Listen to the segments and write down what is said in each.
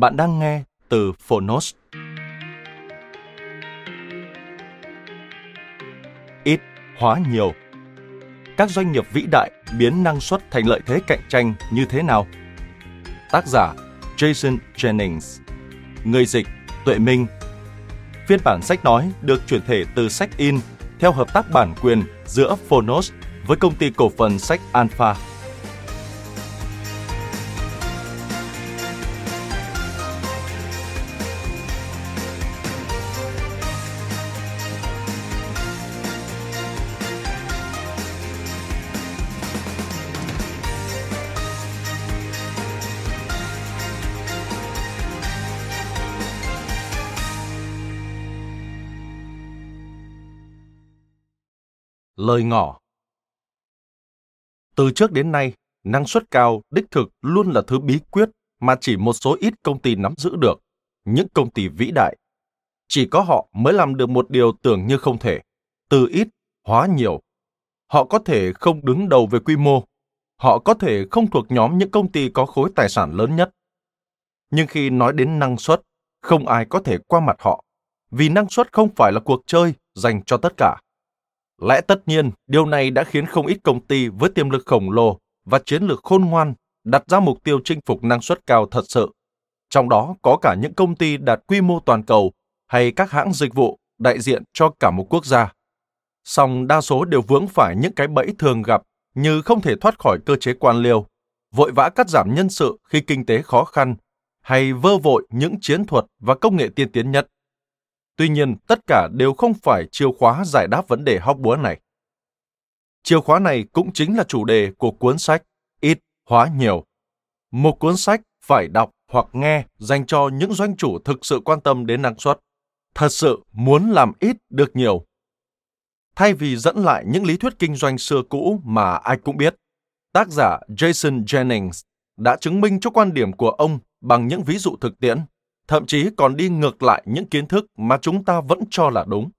Bạn đang nghe từ Phonos. Ít, hóa nhiều. Các doanh nghiệp vĩ đại biến năng suất thành lợi thế cạnh tranh như thế nào? Tác giả Jason Jennings Người dịch Tuệ Minh Phiên bản sách nói được chuyển thể từ sách in theo hợp tác bản quyền giữa Phonos với công ty cổ phần sách Alpha lời ngỏ. Từ trước đến nay, năng suất cao đích thực luôn là thứ bí quyết mà chỉ một số ít công ty nắm giữ được, những công ty vĩ đại. Chỉ có họ mới làm được một điều tưởng như không thể, từ ít hóa nhiều. Họ có thể không đứng đầu về quy mô, họ có thể không thuộc nhóm những công ty có khối tài sản lớn nhất. Nhưng khi nói đến năng suất, không ai có thể qua mặt họ, vì năng suất không phải là cuộc chơi dành cho tất cả. Lẽ tất nhiên, điều này đã khiến không ít công ty với tiềm lực khổng lồ và chiến lược khôn ngoan đặt ra mục tiêu chinh phục năng suất cao thật sự. Trong đó có cả những công ty đạt quy mô toàn cầu hay các hãng dịch vụ đại diện cho cả một quốc gia. Song đa số đều vướng phải những cái bẫy thường gặp như không thể thoát khỏi cơ chế quan liêu, vội vã cắt giảm nhân sự khi kinh tế khó khăn, hay vơ vội những chiến thuật và công nghệ tiên tiến nhất. Tuy nhiên, tất cả đều không phải chìa khóa giải đáp vấn đề hóc búa này. Chìa khóa này cũng chính là chủ đề của cuốn sách Ít hóa nhiều. Một cuốn sách phải đọc hoặc nghe dành cho những doanh chủ thực sự quan tâm đến năng suất, thật sự muốn làm ít được nhiều. Thay vì dẫn lại những lý thuyết kinh doanh xưa cũ mà ai cũng biết, tác giả Jason Jennings đã chứng minh cho quan điểm của ông bằng những ví dụ thực tiễn thậm chí còn đi ngược lại những kiến thức mà chúng ta vẫn cho là đúng.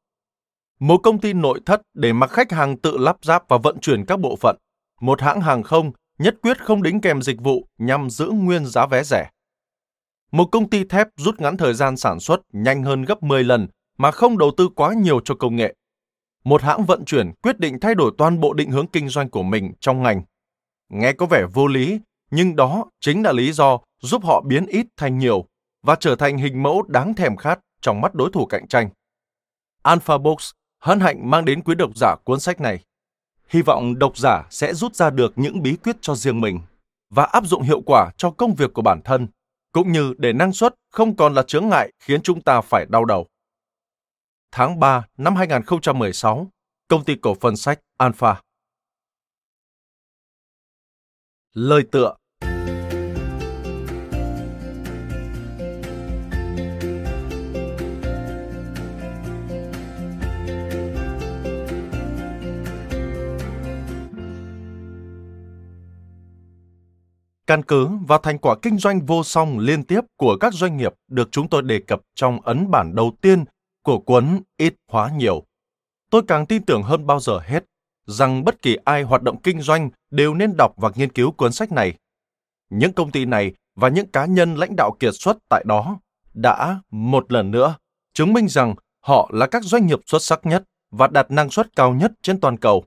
Một công ty nội thất để mặc khách hàng tự lắp ráp và vận chuyển các bộ phận. Một hãng hàng không nhất quyết không đính kèm dịch vụ nhằm giữ nguyên giá vé rẻ. Một công ty thép rút ngắn thời gian sản xuất nhanh hơn gấp 10 lần mà không đầu tư quá nhiều cho công nghệ. Một hãng vận chuyển quyết định thay đổi toàn bộ định hướng kinh doanh của mình trong ngành. Nghe có vẻ vô lý, nhưng đó chính là lý do giúp họ biến ít thành nhiều và trở thành hình mẫu đáng thèm khát trong mắt đối thủ cạnh tranh. Alpha Books hân hạnh mang đến quý độc giả cuốn sách này. Hy vọng độc giả sẽ rút ra được những bí quyết cho riêng mình và áp dụng hiệu quả cho công việc của bản thân, cũng như để năng suất không còn là chướng ngại khiến chúng ta phải đau đầu. Tháng 3 năm 2016, công ty cổ phần sách Alpha. Lời tựa Căn cứ vào thành quả kinh doanh vô song liên tiếp của các doanh nghiệp được chúng tôi đề cập trong ấn bản đầu tiên của cuốn Ít hóa nhiều. Tôi càng tin tưởng hơn bao giờ hết rằng bất kỳ ai hoạt động kinh doanh đều nên đọc và nghiên cứu cuốn sách này. Những công ty này và những cá nhân lãnh đạo kiệt xuất tại đó đã một lần nữa chứng minh rằng họ là các doanh nghiệp xuất sắc nhất và đạt năng suất cao nhất trên toàn cầu.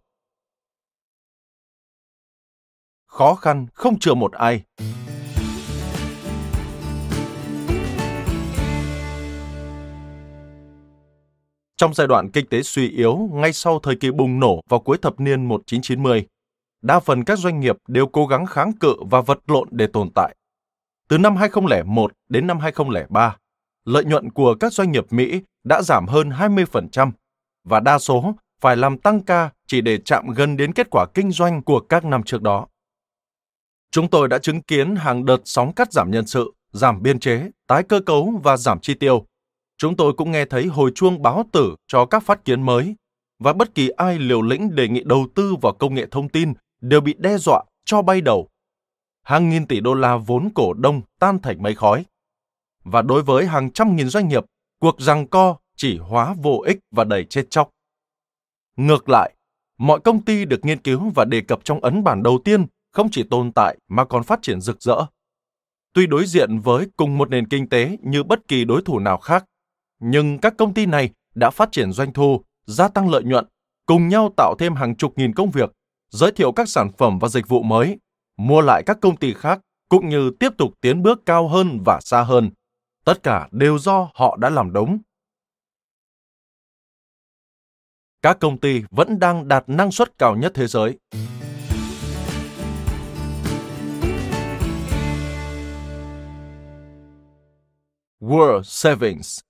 Khó khăn không chừa một ai. Trong giai đoạn kinh tế suy yếu ngay sau thời kỳ bùng nổ vào cuối thập niên 1990, đa phần các doanh nghiệp đều cố gắng kháng cự và vật lộn để tồn tại. Từ năm 2001 đến năm 2003, lợi nhuận của các doanh nghiệp Mỹ đã giảm hơn 20% và đa số phải làm tăng ca chỉ để chạm gần đến kết quả kinh doanh của các năm trước đó. Chúng tôi đã chứng kiến hàng đợt sóng cắt giảm nhân sự, giảm biên chế, tái cơ cấu và giảm chi tiêu. Chúng tôi cũng nghe thấy hồi chuông báo tử cho các phát kiến mới và bất kỳ ai liều lĩnh đề nghị đầu tư vào công nghệ thông tin đều bị đe dọa cho bay đầu. Hàng nghìn tỷ đô la vốn cổ đông tan thành mây khói. Và đối với hàng trăm nghìn doanh nghiệp, cuộc giằng co chỉ hóa vô ích và đầy chết chóc. Ngược lại, mọi công ty được nghiên cứu và đề cập trong ấn bản đầu tiên không chỉ tồn tại mà còn phát triển rực rỡ. Tuy đối diện với cùng một nền kinh tế như bất kỳ đối thủ nào khác, nhưng các công ty này đã phát triển doanh thu, gia tăng lợi nhuận, cùng nhau tạo thêm hàng chục nghìn công việc, giới thiệu các sản phẩm và dịch vụ mới, mua lại các công ty khác cũng như tiếp tục tiến bước cao hơn và xa hơn. Tất cả đều do họ đã làm đúng. Các công ty vẫn đang đạt năng suất cao nhất thế giới. World Savings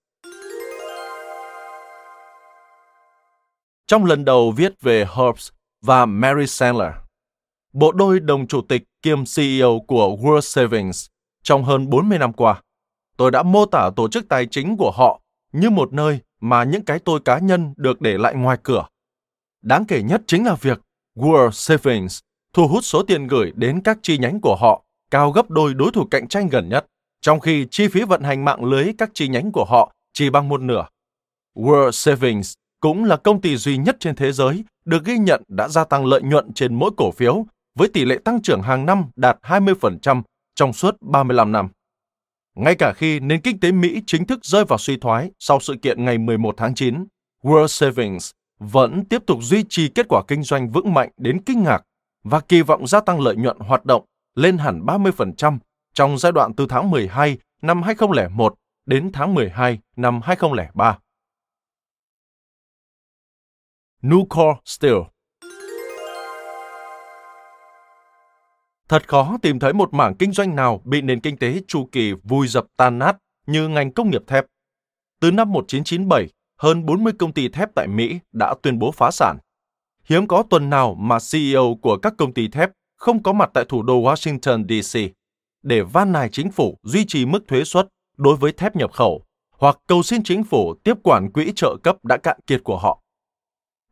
Trong lần đầu viết về Hobbes và Mary Sandler, bộ đôi đồng chủ tịch kiêm CEO của World Savings trong hơn 40 năm qua, tôi đã mô tả tổ chức tài chính của họ như một nơi mà những cái tôi cá nhân được để lại ngoài cửa. Đáng kể nhất chính là việc World Savings thu hút số tiền gửi đến các chi nhánh của họ cao gấp đôi đối thủ cạnh tranh gần nhất trong khi chi phí vận hành mạng lưới các chi nhánh của họ chỉ bằng một nửa. World Savings cũng là công ty duy nhất trên thế giới được ghi nhận đã gia tăng lợi nhuận trên mỗi cổ phiếu với tỷ lệ tăng trưởng hàng năm đạt 20% trong suốt 35 năm. Ngay cả khi nền kinh tế Mỹ chính thức rơi vào suy thoái sau sự kiện ngày 11 tháng 9, World Savings vẫn tiếp tục duy trì kết quả kinh doanh vững mạnh đến kinh ngạc và kỳ vọng gia tăng lợi nhuận hoạt động lên hẳn 30% trong giai đoạn từ tháng 12 năm 2001 đến tháng 12 năm 2003. Nucor Steel Thật khó tìm thấy một mảng kinh doanh nào bị nền kinh tế chu kỳ vùi dập tan nát như ngành công nghiệp thép. Từ năm 1997, hơn 40 công ty thép tại Mỹ đã tuyên bố phá sản. Hiếm có tuần nào mà CEO của các công ty thép không có mặt tại thủ đô Washington, D.C để van nài chính phủ duy trì mức thuế suất đối với thép nhập khẩu hoặc cầu xin chính phủ tiếp quản quỹ trợ cấp đã cạn kiệt của họ.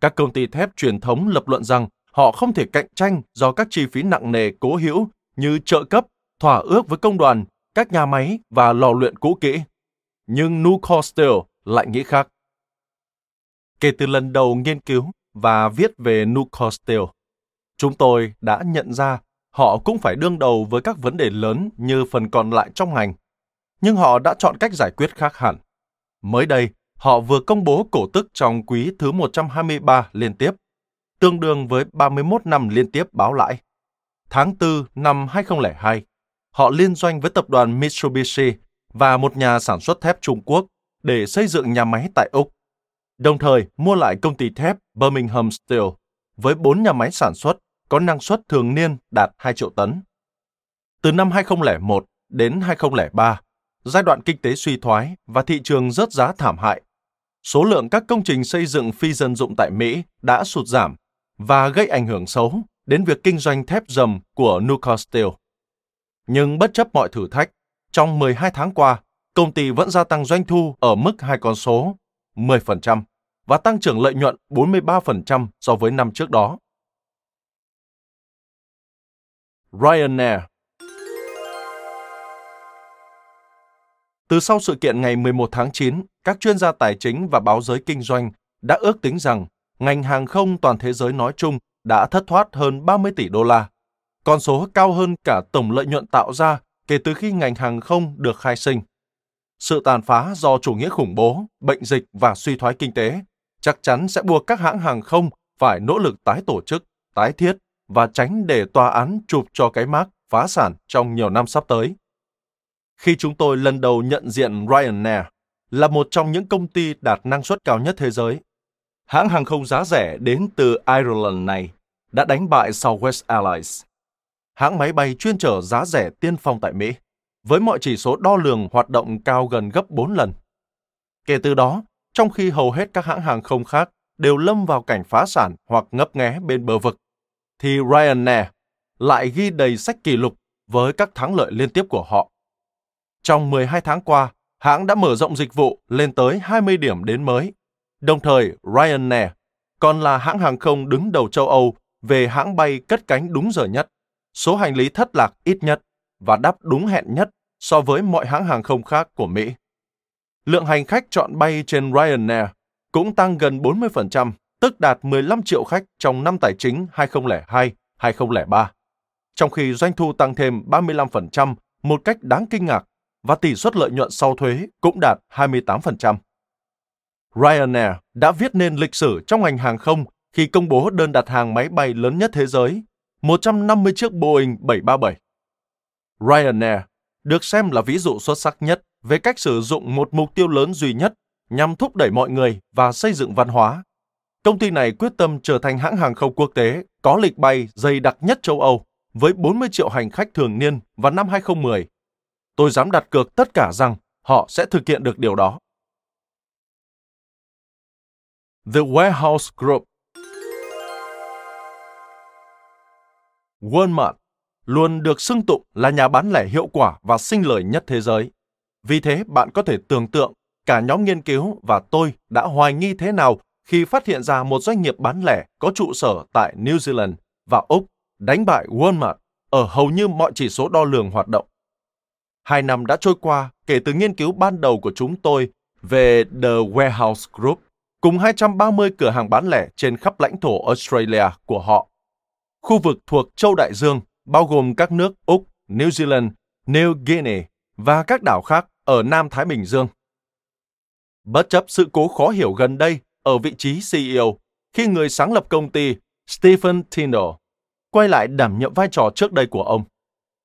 Các công ty thép truyền thống lập luận rằng họ không thể cạnh tranh do các chi phí nặng nề cố hữu như trợ cấp, thỏa ước với công đoàn, các nhà máy và lò luyện cũ kỹ. Nhưng Nucor Steel lại nghĩ khác. Kể từ lần đầu nghiên cứu và viết về Nucor Steel, chúng tôi đã nhận ra họ cũng phải đương đầu với các vấn đề lớn như phần còn lại trong ngành. Nhưng họ đã chọn cách giải quyết khác hẳn. Mới đây, họ vừa công bố cổ tức trong quý thứ 123 liên tiếp, tương đương với 31 năm liên tiếp báo lãi. Tháng 4 năm 2002, họ liên doanh với tập đoàn Mitsubishi và một nhà sản xuất thép Trung Quốc để xây dựng nhà máy tại Úc, đồng thời mua lại công ty thép Birmingham Steel với 4 nhà máy sản xuất có năng suất thường niên đạt 2 triệu tấn. Từ năm 2001 đến 2003, giai đoạn kinh tế suy thoái và thị trường rớt giá thảm hại, số lượng các công trình xây dựng phi dân dụng tại Mỹ đã sụt giảm và gây ảnh hưởng xấu đến việc kinh doanh thép dầm của Nucor Steel. Nhưng bất chấp mọi thử thách, trong 12 tháng qua, công ty vẫn gia tăng doanh thu ở mức hai con số 10% và tăng trưởng lợi nhuận 43% so với năm trước đó. Ryanair. Từ sau sự kiện ngày 11 tháng 9, các chuyên gia tài chính và báo giới kinh doanh đã ước tính rằng ngành hàng không toàn thế giới nói chung đã thất thoát hơn 30 tỷ đô la, con số cao hơn cả tổng lợi nhuận tạo ra kể từ khi ngành hàng không được khai sinh. sự tàn phá do chủ nghĩa khủng bố, bệnh dịch và suy thoái kinh tế chắc chắn sẽ buộc các hãng hàng không phải nỗ lực tái tổ chức, tái thiết và tránh để tòa án chụp cho cái mác phá sản trong nhiều năm sắp tới. Khi chúng tôi lần đầu nhận diện Ryanair là một trong những công ty đạt năng suất cao nhất thế giới, hãng hàng không giá rẻ đến từ Ireland này đã đánh bại Southwest Airlines, hãng máy bay chuyên chở giá rẻ tiên phong tại Mỹ, với mọi chỉ số đo lường hoạt động cao gần gấp 4 lần. Kể từ đó, trong khi hầu hết các hãng hàng không khác đều lâm vào cảnh phá sản hoặc ngấp nghé bên bờ vực, thì Ryanair lại ghi đầy sách kỷ lục với các thắng lợi liên tiếp của họ. Trong 12 tháng qua, hãng đã mở rộng dịch vụ lên tới 20 điểm đến mới. Đồng thời, Ryanair còn là hãng hàng không đứng đầu châu Âu về hãng bay cất cánh đúng giờ nhất, số hành lý thất lạc ít nhất và đáp đúng hẹn nhất so với mọi hãng hàng không khác của Mỹ. Lượng hành khách chọn bay trên Ryanair cũng tăng gần 40%, tức đạt 15 triệu khách trong năm tài chính 2002-2003, trong khi doanh thu tăng thêm 35% một cách đáng kinh ngạc và tỷ suất lợi nhuận sau thuế cũng đạt 28%. Ryanair đã viết nên lịch sử trong ngành hàng không khi công bố đơn đặt hàng máy bay lớn nhất thế giới, 150 chiếc Boeing 737. Ryanair được xem là ví dụ xuất sắc nhất về cách sử dụng một mục tiêu lớn duy nhất nhằm thúc đẩy mọi người và xây dựng văn hóa. Công ty này quyết tâm trở thành hãng hàng không quốc tế có lịch bay dày đặc nhất châu Âu với 40 triệu hành khách thường niên vào năm 2010. Tôi dám đặt cược tất cả rằng họ sẽ thực hiện được điều đó. The Warehouse Group Walmart luôn được xưng tụng là nhà bán lẻ hiệu quả và sinh lời nhất thế giới. Vì thế, bạn có thể tưởng tượng cả nhóm nghiên cứu và tôi đã hoài nghi thế nào khi phát hiện ra một doanh nghiệp bán lẻ có trụ sở tại New Zealand và Úc đánh bại Walmart ở hầu như mọi chỉ số đo lường hoạt động. Hai năm đã trôi qua kể từ nghiên cứu ban đầu của chúng tôi về The Warehouse Group cùng 230 cửa hàng bán lẻ trên khắp lãnh thổ Australia của họ. Khu vực thuộc châu Đại Dương bao gồm các nước Úc, New Zealand, New Guinea và các đảo khác ở Nam Thái Bình Dương. Bất chấp sự cố khó hiểu gần đây ở vị trí CEO, khi người sáng lập công ty Stephen Tindall quay lại đảm nhiệm vai trò trước đây của ông,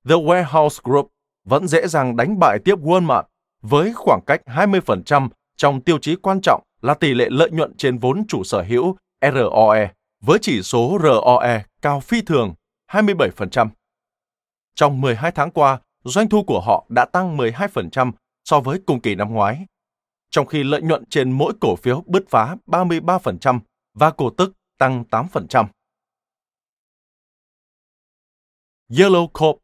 The Warehouse Group vẫn dễ dàng đánh bại tiếp Walmart với khoảng cách 20% trong tiêu chí quan trọng là tỷ lệ lợi nhuận trên vốn chủ sở hữu ROE với chỉ số ROE cao phi thường 27%. Trong 12 tháng qua, doanh thu của họ đã tăng 12% so với cùng kỳ năm ngoái, trong khi lợi nhuận trên mỗi cổ phiếu bứt phá 33% và cổ tức tăng 8%. Yellow Corp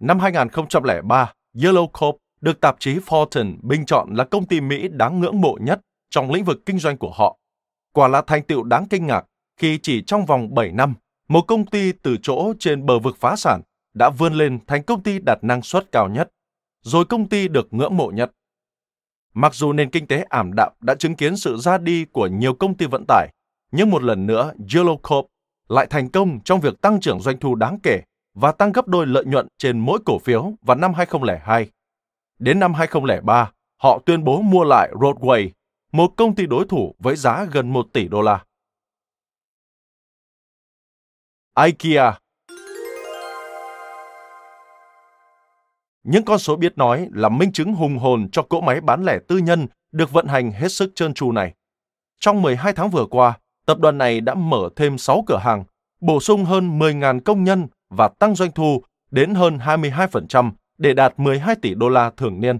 Năm 2003, Yellow Corp được tạp chí Fortune bình chọn là công ty Mỹ đáng ngưỡng mộ nhất trong lĩnh vực kinh doanh của họ. Quả là thành tựu đáng kinh ngạc khi chỉ trong vòng 7 năm, một công ty từ chỗ trên bờ vực phá sản đã vươn lên thành công ty đạt năng suất cao nhất, rồi công ty được ngưỡng mộ nhất. Mặc dù nền kinh tế ảm đạm đã chứng kiến sự ra đi của nhiều công ty vận tải, nhưng một lần nữa Yellow Corp lại thành công trong việc tăng trưởng doanh thu đáng kể và tăng gấp đôi lợi nhuận trên mỗi cổ phiếu vào năm 2002. Đến năm 2003, họ tuyên bố mua lại Roadway, một công ty đối thủ với giá gần 1 tỷ đô la. IKEA Những con số biết nói là minh chứng hùng hồn cho cỗ máy bán lẻ tư nhân được vận hành hết sức trơn tru này. Trong 12 tháng vừa qua, tập đoàn này đã mở thêm 6 cửa hàng, bổ sung hơn 10.000 công nhân và tăng doanh thu đến hơn 22% để đạt 12 tỷ đô la thường niên.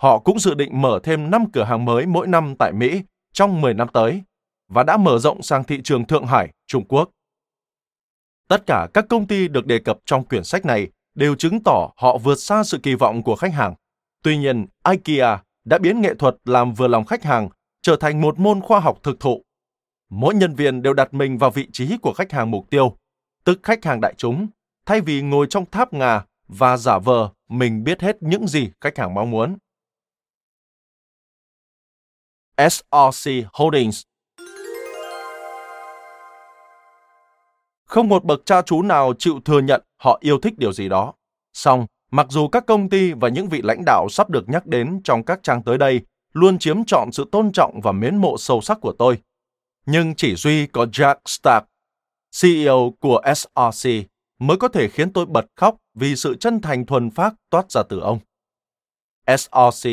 Họ cũng dự định mở thêm 5 cửa hàng mới mỗi năm tại Mỹ trong 10 năm tới và đã mở rộng sang thị trường Thượng Hải, Trung Quốc. Tất cả các công ty được đề cập trong quyển sách này đều chứng tỏ họ vượt xa sự kỳ vọng của khách hàng. Tuy nhiên, IKEA đã biến nghệ thuật làm vừa lòng khách hàng trở thành một môn khoa học thực thụ. Mỗi nhân viên đều đặt mình vào vị trí của khách hàng mục tiêu, tức khách hàng đại chúng, thay vì ngồi trong tháp ngà và giả vờ mình biết hết những gì khách hàng mong muốn. SRC Holdings Không một bậc cha chú nào chịu thừa nhận họ yêu thích điều gì đó. Song, Mặc dù các công ty và những vị lãnh đạo sắp được nhắc đến trong các trang tới đây luôn chiếm trọn sự tôn trọng và mến mộ sâu sắc của tôi, nhưng chỉ duy có Jack Stark, CEO của SRC, mới có thể khiến tôi bật khóc vì sự chân thành thuần phát toát ra từ ông. SRC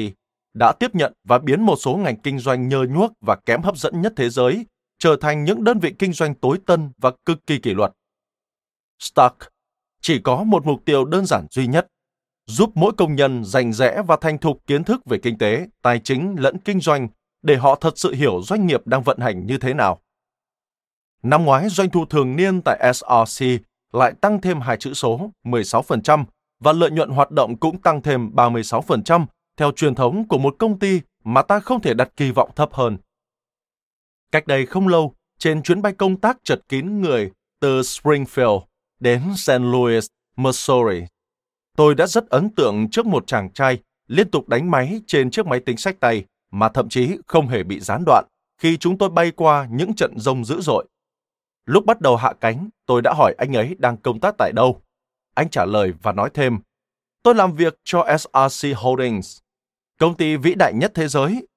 đã tiếp nhận và biến một số ngành kinh doanh nhơ nhuốc và kém hấp dẫn nhất thế giới trở thành những đơn vị kinh doanh tối tân và cực kỳ kỷ luật. Stark chỉ có một mục tiêu đơn giản duy nhất, giúp mỗi công nhân rành rẽ và thành thục kiến thức về kinh tế, tài chính lẫn kinh doanh để họ thật sự hiểu doanh nghiệp đang vận hành như thế nào. Năm ngoái, doanh thu thường niên tại SRC lại tăng thêm hai chữ số 16% và lợi nhuận hoạt động cũng tăng thêm 36% theo truyền thống của một công ty mà ta không thể đặt kỳ vọng thấp hơn. Cách đây không lâu, trên chuyến bay công tác chật kín người từ Springfield đến St. Louis, Missouri, tôi đã rất ấn tượng trước một chàng trai liên tục đánh máy trên chiếc máy tính sách tay mà thậm chí không hề bị gián đoạn khi chúng tôi bay qua những trận rông dữ dội. Lúc bắt đầu hạ cánh, tôi đã hỏi anh ấy đang công tác tại đâu. Anh trả lời và nói thêm, tôi làm việc cho SRC Holdings, công ty vĩ đại nhất thế giới.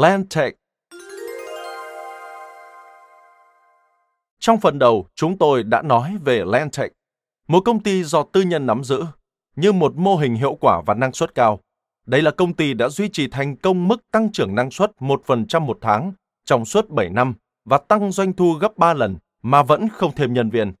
Landtech Trong phần đầu, chúng tôi đã nói về Landtech, một công ty do tư nhân nắm giữ, như một mô hình hiệu quả và năng suất cao. Đây là công ty đã duy trì thành công mức tăng trưởng năng suất 1% một tháng trong suốt 7 năm và tăng doanh thu gấp 3 lần mà vẫn không thêm nhân viên.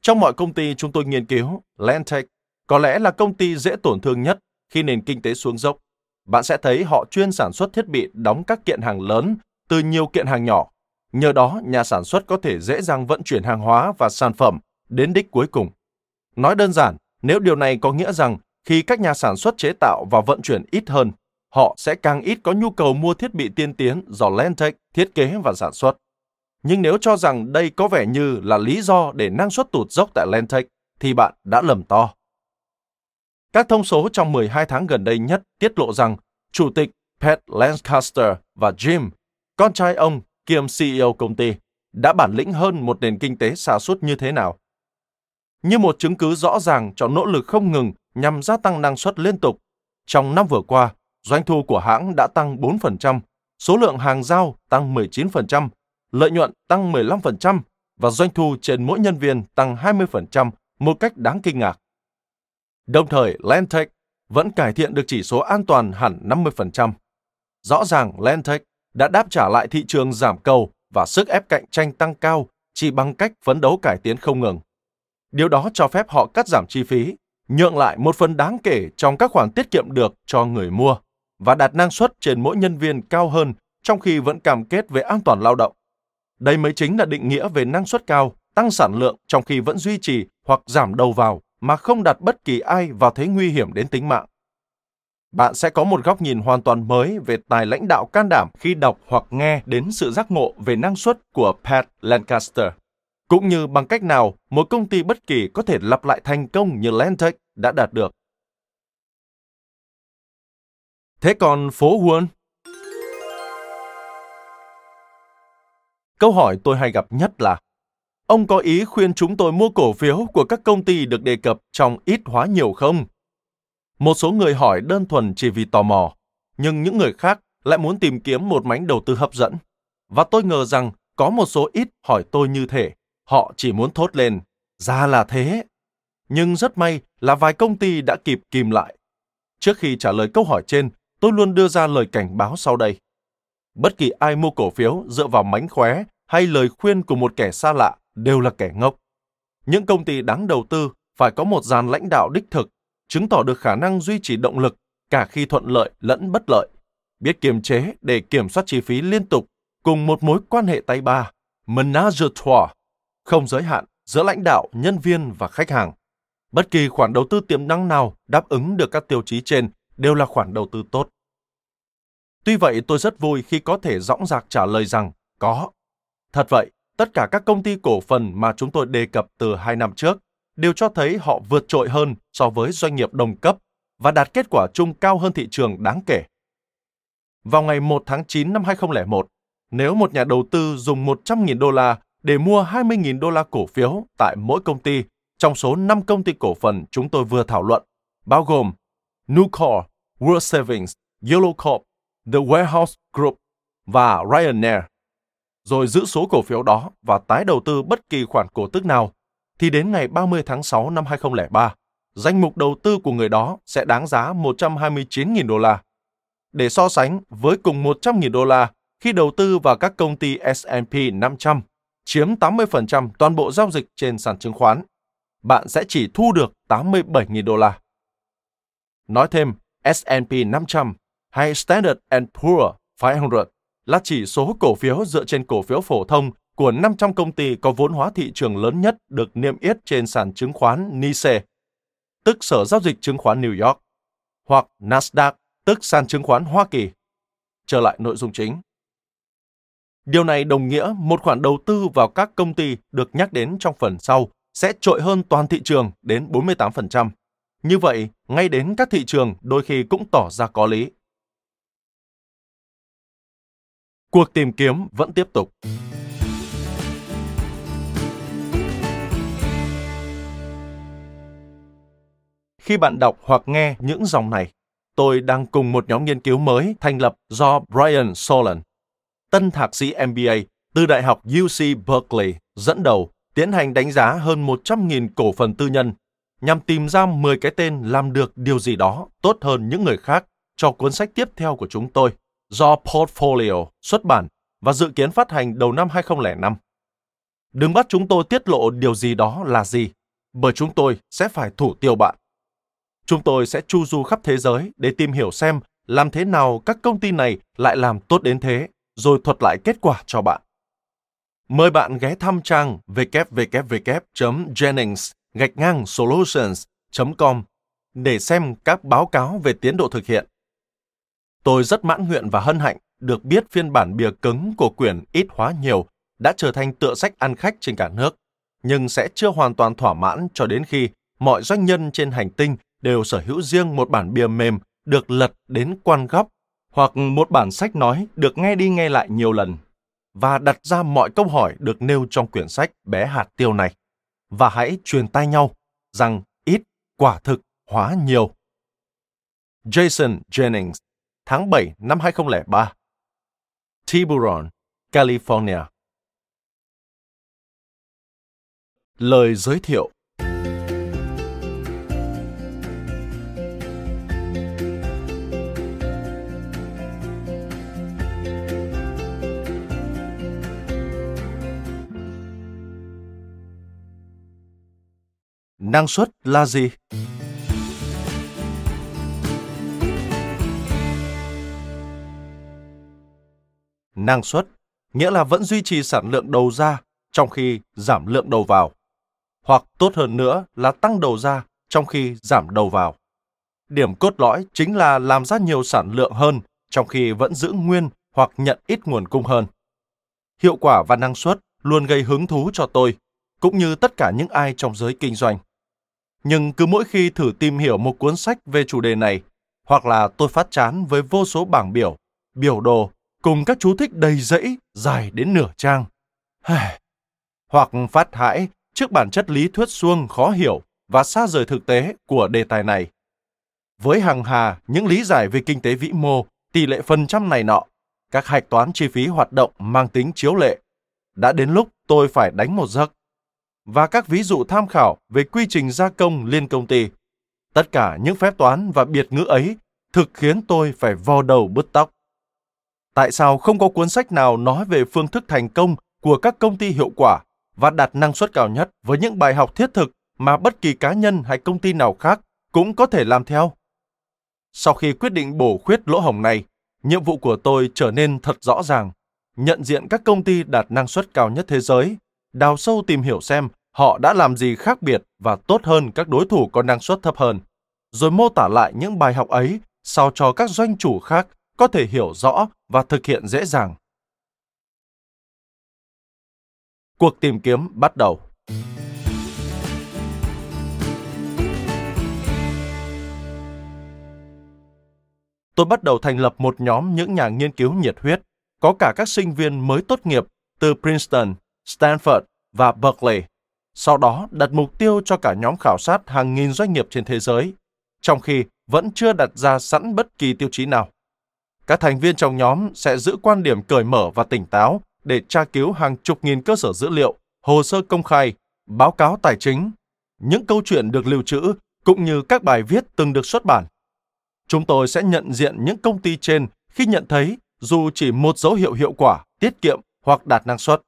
Trong mọi công ty chúng tôi nghiên cứu, Landtech có lẽ là công ty dễ tổn thương nhất khi nền kinh tế xuống dốc. Bạn sẽ thấy họ chuyên sản xuất thiết bị đóng các kiện hàng lớn từ nhiều kiện hàng nhỏ. Nhờ đó, nhà sản xuất có thể dễ dàng vận chuyển hàng hóa và sản phẩm đến đích cuối cùng. Nói đơn giản, nếu điều này có nghĩa rằng khi các nhà sản xuất chế tạo và vận chuyển ít hơn, họ sẽ càng ít có nhu cầu mua thiết bị tiên tiến do Lentech thiết kế và sản xuất. Nhưng nếu cho rằng đây có vẻ như là lý do để năng suất tụt dốc tại Lentech, thì bạn đã lầm to. Các thông số trong 12 tháng gần đây nhất tiết lộ rằng Chủ tịch Pat Lancaster và Jim, con trai ông kiêm CEO công ty, đã bản lĩnh hơn một nền kinh tế xa suốt như thế nào. Như một chứng cứ rõ ràng cho nỗ lực không ngừng nhằm gia tăng năng suất liên tục, trong năm vừa qua, doanh thu của hãng đã tăng 4%, số lượng hàng giao tăng 19%, lợi nhuận tăng 15% và doanh thu trên mỗi nhân viên tăng 20% một cách đáng kinh ngạc. Đồng thời, Lentech vẫn cải thiện được chỉ số an toàn hẳn 50%. Rõ ràng Lentech đã đáp trả lại thị trường giảm cầu và sức ép cạnh tranh tăng cao chỉ bằng cách phấn đấu cải tiến không ngừng. Điều đó cho phép họ cắt giảm chi phí, nhượng lại một phần đáng kể trong các khoản tiết kiệm được cho người mua và đạt năng suất trên mỗi nhân viên cao hơn trong khi vẫn cam kết về an toàn lao động. Đây mới chính là định nghĩa về năng suất cao, tăng sản lượng trong khi vẫn duy trì hoặc giảm đầu vào mà không đặt bất kỳ ai vào thế nguy hiểm đến tính mạng. Bạn sẽ có một góc nhìn hoàn toàn mới về tài lãnh đạo can đảm khi đọc hoặc nghe đến sự giác ngộ về năng suất của Pat Lancaster, cũng như bằng cách nào một công ty bất kỳ có thể lặp lại thành công như Lentech đã đạt được. Thế còn phố Wall? Câu hỏi tôi hay gặp nhất là Ông có ý khuyên chúng tôi mua cổ phiếu của các công ty được đề cập trong ít hóa nhiều không? Một số người hỏi đơn thuần chỉ vì tò mò, nhưng những người khác lại muốn tìm kiếm một mánh đầu tư hấp dẫn. Và tôi ngờ rằng có một số ít hỏi tôi như thể họ chỉ muốn thốt lên, ra là thế. Nhưng rất may là vài công ty đã kịp kìm lại. Trước khi trả lời câu hỏi trên, tôi luôn đưa ra lời cảnh báo sau đây. Bất kỳ ai mua cổ phiếu dựa vào mánh khóe hay lời khuyên của một kẻ xa lạ đều là kẻ ngốc. Những công ty đáng đầu tư phải có một dàn lãnh đạo đích thực, chứng tỏ được khả năng duy trì động lực cả khi thuận lợi lẫn bất lợi, biết kiềm chế để kiểm soát chi phí liên tục cùng một mối quan hệ tay ba, menage trois, không giới hạn giữa lãnh đạo, nhân viên và khách hàng. Bất kỳ khoản đầu tư tiềm năng nào đáp ứng được các tiêu chí trên đều là khoản đầu tư tốt. Tuy vậy, tôi rất vui khi có thể dõng dạc trả lời rằng có. Thật vậy, tất cả các công ty cổ phần mà chúng tôi đề cập từ hai năm trước đều cho thấy họ vượt trội hơn so với doanh nghiệp đồng cấp và đạt kết quả chung cao hơn thị trường đáng kể. Vào ngày 1 tháng 9 năm 2001, nếu một nhà đầu tư dùng 100.000 đô la để mua 20.000 đô la cổ phiếu tại mỗi công ty trong số 5 công ty cổ phần chúng tôi vừa thảo luận, bao gồm Nucor, World Savings, Yellow Corp, The Warehouse Group và Ryanair, rồi giữ số cổ phiếu đó và tái đầu tư bất kỳ khoản cổ tức nào, thì đến ngày 30 tháng 6 năm 2003, danh mục đầu tư của người đó sẽ đáng giá 129.000 đô la. Để so sánh với cùng 100.000 đô la khi đầu tư vào các công ty S&P 500 chiếm 80% toàn bộ giao dịch trên sàn chứng khoán, bạn sẽ chỉ thu được 87.000 đô la. Nói thêm, S&P 500 hay Standard Poor's 500 là chỉ số cổ phiếu dựa trên cổ phiếu phổ thông của 500 công ty có vốn hóa thị trường lớn nhất được niêm yết trên sàn chứng khoán NYSE, tức Sở Giao dịch Chứng khoán New York, hoặc Nasdaq, tức sàn chứng khoán Hoa Kỳ. Trở lại nội dung chính. Điều này đồng nghĩa một khoản đầu tư vào các công ty được nhắc đến trong phần sau sẽ trội hơn toàn thị trường đến 48%. Như vậy, ngay đến các thị trường đôi khi cũng tỏ ra có lý. Cuộc tìm kiếm vẫn tiếp tục. Khi bạn đọc hoặc nghe những dòng này, tôi đang cùng một nhóm nghiên cứu mới thành lập do Brian Solan, tân thạc sĩ MBA từ Đại học UC Berkeley dẫn đầu tiến hành đánh giá hơn 100.000 cổ phần tư nhân nhằm tìm ra 10 cái tên làm được điều gì đó tốt hơn những người khác cho cuốn sách tiếp theo của chúng tôi do Portfolio xuất bản và dự kiến phát hành đầu năm 2005. Đừng bắt chúng tôi tiết lộ điều gì đó là gì, bởi chúng tôi sẽ phải thủ tiêu bạn. Chúng tôi sẽ chu du khắp thế giới để tìm hiểu xem làm thế nào các công ty này lại làm tốt đến thế, rồi thuật lại kết quả cho bạn. Mời bạn ghé thăm trang www.jennings gạch ngang solutions.com để xem các báo cáo về tiến độ thực hiện. Tôi rất mãn nguyện và hân hạnh được biết phiên bản bìa cứng của quyển ít hóa nhiều đã trở thành tựa sách ăn khách trên cả nước, nhưng sẽ chưa hoàn toàn thỏa mãn cho đến khi mọi doanh nhân trên hành tinh đều sở hữu riêng một bản bìa mềm được lật đến quan góc hoặc một bản sách nói được nghe đi nghe lại nhiều lần và đặt ra mọi câu hỏi được nêu trong quyển sách bé hạt tiêu này và hãy truyền tay nhau rằng ít quả thực hóa nhiều. Jason Jennings, tháng 7 năm 2003 Tiburon, California. Lời giới thiệu. Năng suất là gì? Năng suất nghĩa là vẫn duy trì sản lượng đầu ra trong khi giảm lượng đầu vào, hoặc tốt hơn nữa là tăng đầu ra trong khi giảm đầu vào. Điểm cốt lõi chính là làm ra nhiều sản lượng hơn trong khi vẫn giữ nguyên hoặc nhận ít nguồn cung hơn. Hiệu quả và năng suất luôn gây hứng thú cho tôi, cũng như tất cả những ai trong giới kinh doanh nhưng cứ mỗi khi thử tìm hiểu một cuốn sách về chủ đề này, hoặc là tôi phát chán với vô số bảng biểu, biểu đồ cùng các chú thích đầy rẫy dài đến nửa trang. hoặc phát hãi trước bản chất lý thuyết suông khó hiểu và xa rời thực tế của đề tài này. Với hàng hà những lý giải về kinh tế vĩ mô, tỷ lệ phần trăm này nọ, các hạch toán chi phí hoạt động mang tính chiếu lệ, đã đến lúc tôi phải đánh một giấc và các ví dụ tham khảo về quy trình gia công liên công ty. Tất cả những phép toán và biệt ngữ ấy thực khiến tôi phải vò đầu bứt tóc. Tại sao không có cuốn sách nào nói về phương thức thành công của các công ty hiệu quả và đạt năng suất cao nhất với những bài học thiết thực mà bất kỳ cá nhân hay công ty nào khác cũng có thể làm theo? Sau khi quyết định bổ khuyết lỗ hổng này, nhiệm vụ của tôi trở nên thật rõ ràng. Nhận diện các công ty đạt năng suất cao nhất thế giới đào sâu tìm hiểu xem họ đã làm gì khác biệt và tốt hơn các đối thủ có năng suất thấp hơn, rồi mô tả lại những bài học ấy sao cho các doanh chủ khác có thể hiểu rõ và thực hiện dễ dàng. Cuộc tìm kiếm bắt đầu. Tôi bắt đầu thành lập một nhóm những nhà nghiên cứu nhiệt huyết, có cả các sinh viên mới tốt nghiệp từ Princeton, Stanford và Berkeley, sau đó đặt mục tiêu cho cả nhóm khảo sát hàng nghìn doanh nghiệp trên thế giới, trong khi vẫn chưa đặt ra sẵn bất kỳ tiêu chí nào. Các thành viên trong nhóm sẽ giữ quan điểm cởi mở và tỉnh táo để tra cứu hàng chục nghìn cơ sở dữ liệu, hồ sơ công khai, báo cáo tài chính, những câu chuyện được lưu trữ cũng như các bài viết từng được xuất bản. Chúng tôi sẽ nhận diện những công ty trên khi nhận thấy dù chỉ một dấu hiệu hiệu quả, tiết kiệm hoặc đạt năng suất.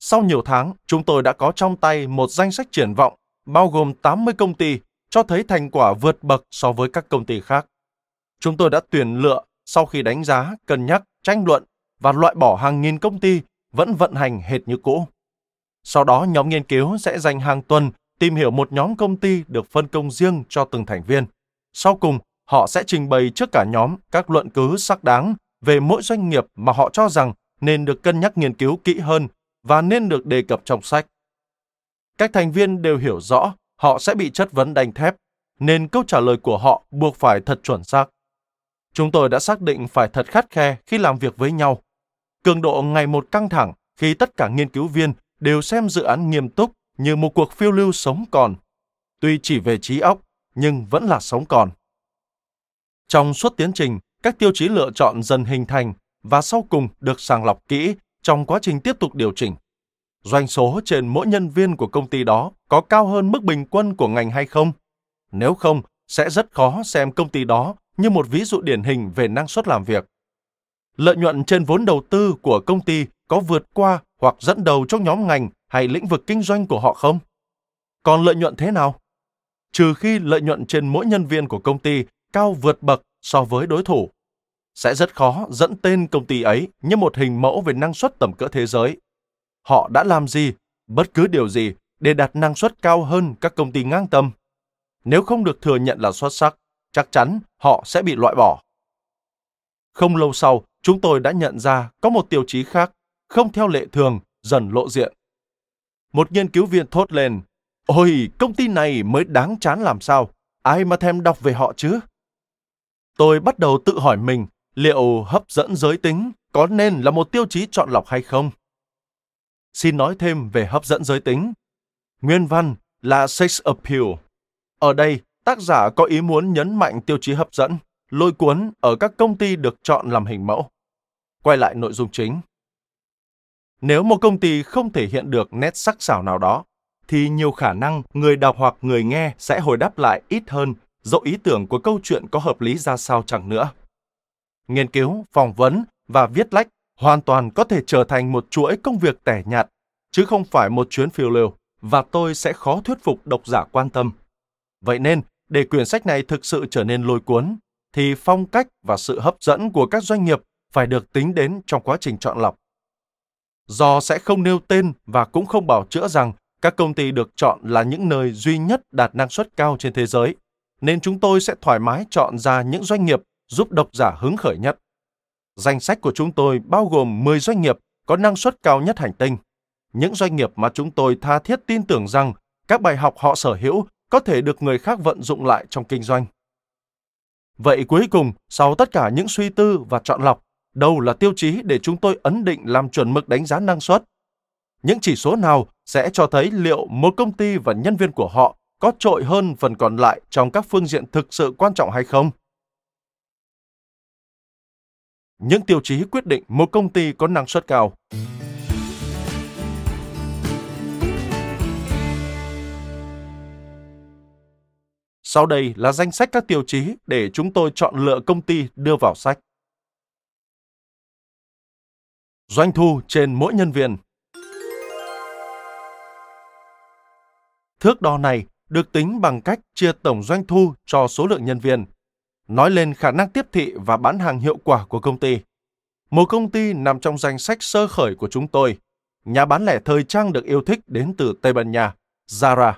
Sau nhiều tháng, chúng tôi đã có trong tay một danh sách triển vọng bao gồm 80 công ty cho thấy thành quả vượt bậc so với các công ty khác. Chúng tôi đã tuyển lựa sau khi đánh giá, cân nhắc, tranh luận và loại bỏ hàng nghìn công ty vẫn vận hành hệt như cũ. Sau đó, nhóm nghiên cứu sẽ dành hàng tuần tìm hiểu một nhóm công ty được phân công riêng cho từng thành viên. Sau cùng, họ sẽ trình bày trước cả nhóm các luận cứ xác đáng về mỗi doanh nghiệp mà họ cho rằng nên được cân nhắc nghiên cứu kỹ hơn và nên được đề cập trong sách. Các thành viên đều hiểu rõ họ sẽ bị chất vấn đanh thép, nên câu trả lời của họ buộc phải thật chuẩn xác. Chúng tôi đã xác định phải thật khắt khe khi làm việc với nhau. Cường độ ngày một căng thẳng khi tất cả nghiên cứu viên đều xem dự án nghiêm túc như một cuộc phiêu lưu sống còn. Tuy chỉ về trí óc, nhưng vẫn là sống còn. Trong suốt tiến trình, các tiêu chí lựa chọn dần hình thành và sau cùng được sàng lọc kỹ trong quá trình tiếp tục điều chỉnh. Doanh số trên mỗi nhân viên của công ty đó có cao hơn mức bình quân của ngành hay không? Nếu không, sẽ rất khó xem công ty đó như một ví dụ điển hình về năng suất làm việc. Lợi nhuận trên vốn đầu tư của công ty có vượt qua hoặc dẫn đầu trong nhóm ngành hay lĩnh vực kinh doanh của họ không? Còn lợi nhuận thế nào? Trừ khi lợi nhuận trên mỗi nhân viên của công ty cao vượt bậc so với đối thủ, sẽ rất khó dẫn tên công ty ấy như một hình mẫu về năng suất tầm cỡ thế giới. Họ đã làm gì, bất cứ điều gì để đạt năng suất cao hơn các công ty ngang tầm. Nếu không được thừa nhận là xuất sắc, chắc chắn họ sẽ bị loại bỏ. Không lâu sau, chúng tôi đã nhận ra có một tiêu chí khác, không theo lệ thường, dần lộ diện. Một nghiên cứu viên thốt lên, Ôi, công ty này mới đáng chán làm sao? Ai mà thèm đọc về họ chứ? Tôi bắt đầu tự hỏi mình, liệu hấp dẫn giới tính có nên là một tiêu chí chọn lọc hay không? Xin nói thêm về hấp dẫn giới tính. Nguyên văn là sex appeal. Ở đây, tác giả có ý muốn nhấn mạnh tiêu chí hấp dẫn, lôi cuốn ở các công ty được chọn làm hình mẫu. Quay lại nội dung chính. Nếu một công ty không thể hiện được nét sắc sảo nào đó, thì nhiều khả năng người đọc hoặc người nghe sẽ hồi đáp lại ít hơn dẫu ý tưởng của câu chuyện có hợp lý ra sao chẳng nữa. Nghiên cứu, phỏng vấn và viết lách hoàn toàn có thể trở thành một chuỗi công việc tẻ nhạt, chứ không phải một chuyến phiêu lưu, và tôi sẽ khó thuyết phục độc giả quan tâm. Vậy nên, để quyển sách này thực sự trở nên lôi cuốn, thì phong cách và sự hấp dẫn của các doanh nghiệp phải được tính đến trong quá trình chọn lọc. Do sẽ không nêu tên và cũng không bảo chữa rằng các công ty được chọn là những nơi duy nhất đạt năng suất cao trên thế giới, nên chúng tôi sẽ thoải mái chọn ra những doanh nghiệp giúp độc giả hứng khởi nhất. Danh sách của chúng tôi bao gồm 10 doanh nghiệp có năng suất cao nhất hành tinh. Những doanh nghiệp mà chúng tôi tha thiết tin tưởng rằng các bài học họ sở hữu có thể được người khác vận dụng lại trong kinh doanh. Vậy cuối cùng, sau tất cả những suy tư và chọn lọc, đâu là tiêu chí để chúng tôi ấn định làm chuẩn mực đánh giá năng suất? Những chỉ số nào sẽ cho thấy liệu một công ty và nhân viên của họ có trội hơn phần còn lại trong các phương diện thực sự quan trọng hay không? Những tiêu chí quyết định một công ty có năng suất cao. Sau đây là danh sách các tiêu chí để chúng tôi chọn lựa công ty đưa vào sách. Doanh thu trên mỗi nhân viên. Thước đo này được tính bằng cách chia tổng doanh thu cho số lượng nhân viên, nói lên khả năng tiếp thị và bán hàng hiệu quả của công ty. Một công ty nằm trong danh sách sơ khởi của chúng tôi, nhà bán lẻ thời trang được yêu thích đến từ Tây Ban Nha, Zara,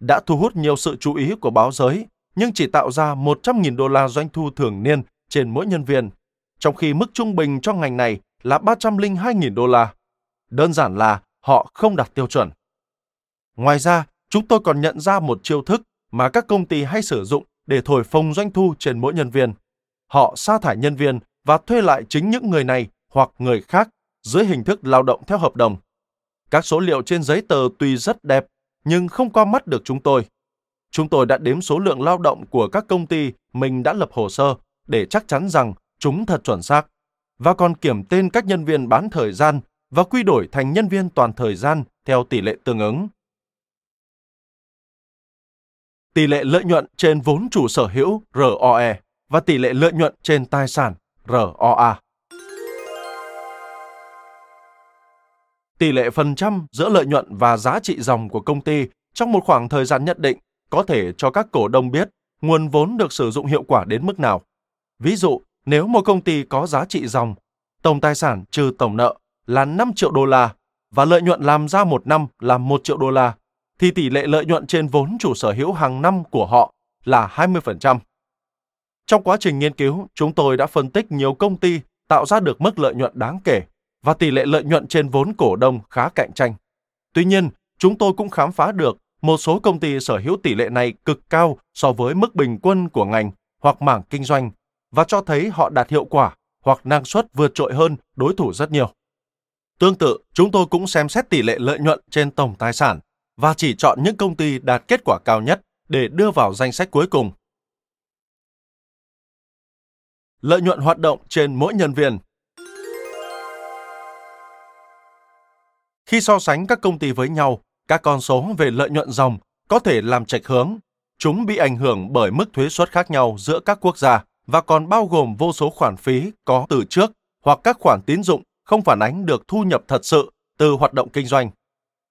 đã thu hút nhiều sự chú ý của báo giới, nhưng chỉ tạo ra 100.000 đô la doanh thu thường niên trên mỗi nhân viên, trong khi mức trung bình cho ngành này là 302.000 đô la. Đơn giản là họ không đạt tiêu chuẩn. Ngoài ra, chúng tôi còn nhận ra một chiêu thức mà các công ty hay sử dụng để thổi phồng doanh thu trên mỗi nhân viên. Họ sa thải nhân viên và thuê lại chính những người này hoặc người khác dưới hình thức lao động theo hợp đồng. Các số liệu trên giấy tờ tuy rất đẹp, nhưng không qua mắt được chúng tôi. Chúng tôi đã đếm số lượng lao động của các công ty mình đã lập hồ sơ để chắc chắn rằng chúng thật chuẩn xác, và còn kiểm tên các nhân viên bán thời gian và quy đổi thành nhân viên toàn thời gian theo tỷ lệ tương ứng. Tỷ lệ lợi nhuận trên vốn chủ sở hữu ROE và tỷ lệ lợi nhuận trên tài sản ROA. Tỷ lệ phần trăm giữa lợi nhuận và giá trị dòng của công ty trong một khoảng thời gian nhất định có thể cho các cổ đông biết nguồn vốn được sử dụng hiệu quả đến mức nào. Ví dụ, nếu một công ty có giá trị dòng, tổng tài sản trừ tổng nợ là 5 triệu đô la và lợi nhuận làm ra một năm là 1 triệu đô la, thì tỷ lệ lợi nhuận trên vốn chủ sở hữu hàng năm của họ là 20%. Trong quá trình nghiên cứu, chúng tôi đã phân tích nhiều công ty tạo ra được mức lợi nhuận đáng kể và tỷ lệ lợi nhuận trên vốn cổ đông khá cạnh tranh. Tuy nhiên, chúng tôi cũng khám phá được một số công ty sở hữu tỷ lệ này cực cao so với mức bình quân của ngành hoặc mảng kinh doanh và cho thấy họ đạt hiệu quả hoặc năng suất vượt trội hơn đối thủ rất nhiều. Tương tự, chúng tôi cũng xem xét tỷ lệ lợi nhuận trên tổng tài sản và chỉ chọn những công ty đạt kết quả cao nhất để đưa vào danh sách cuối cùng. Lợi nhuận hoạt động trên mỗi nhân viên Khi so sánh các công ty với nhau, các con số về lợi nhuận dòng có thể làm chệch hướng. Chúng bị ảnh hưởng bởi mức thuế suất khác nhau giữa các quốc gia và còn bao gồm vô số khoản phí có từ trước hoặc các khoản tín dụng không phản ánh được thu nhập thật sự từ hoạt động kinh doanh.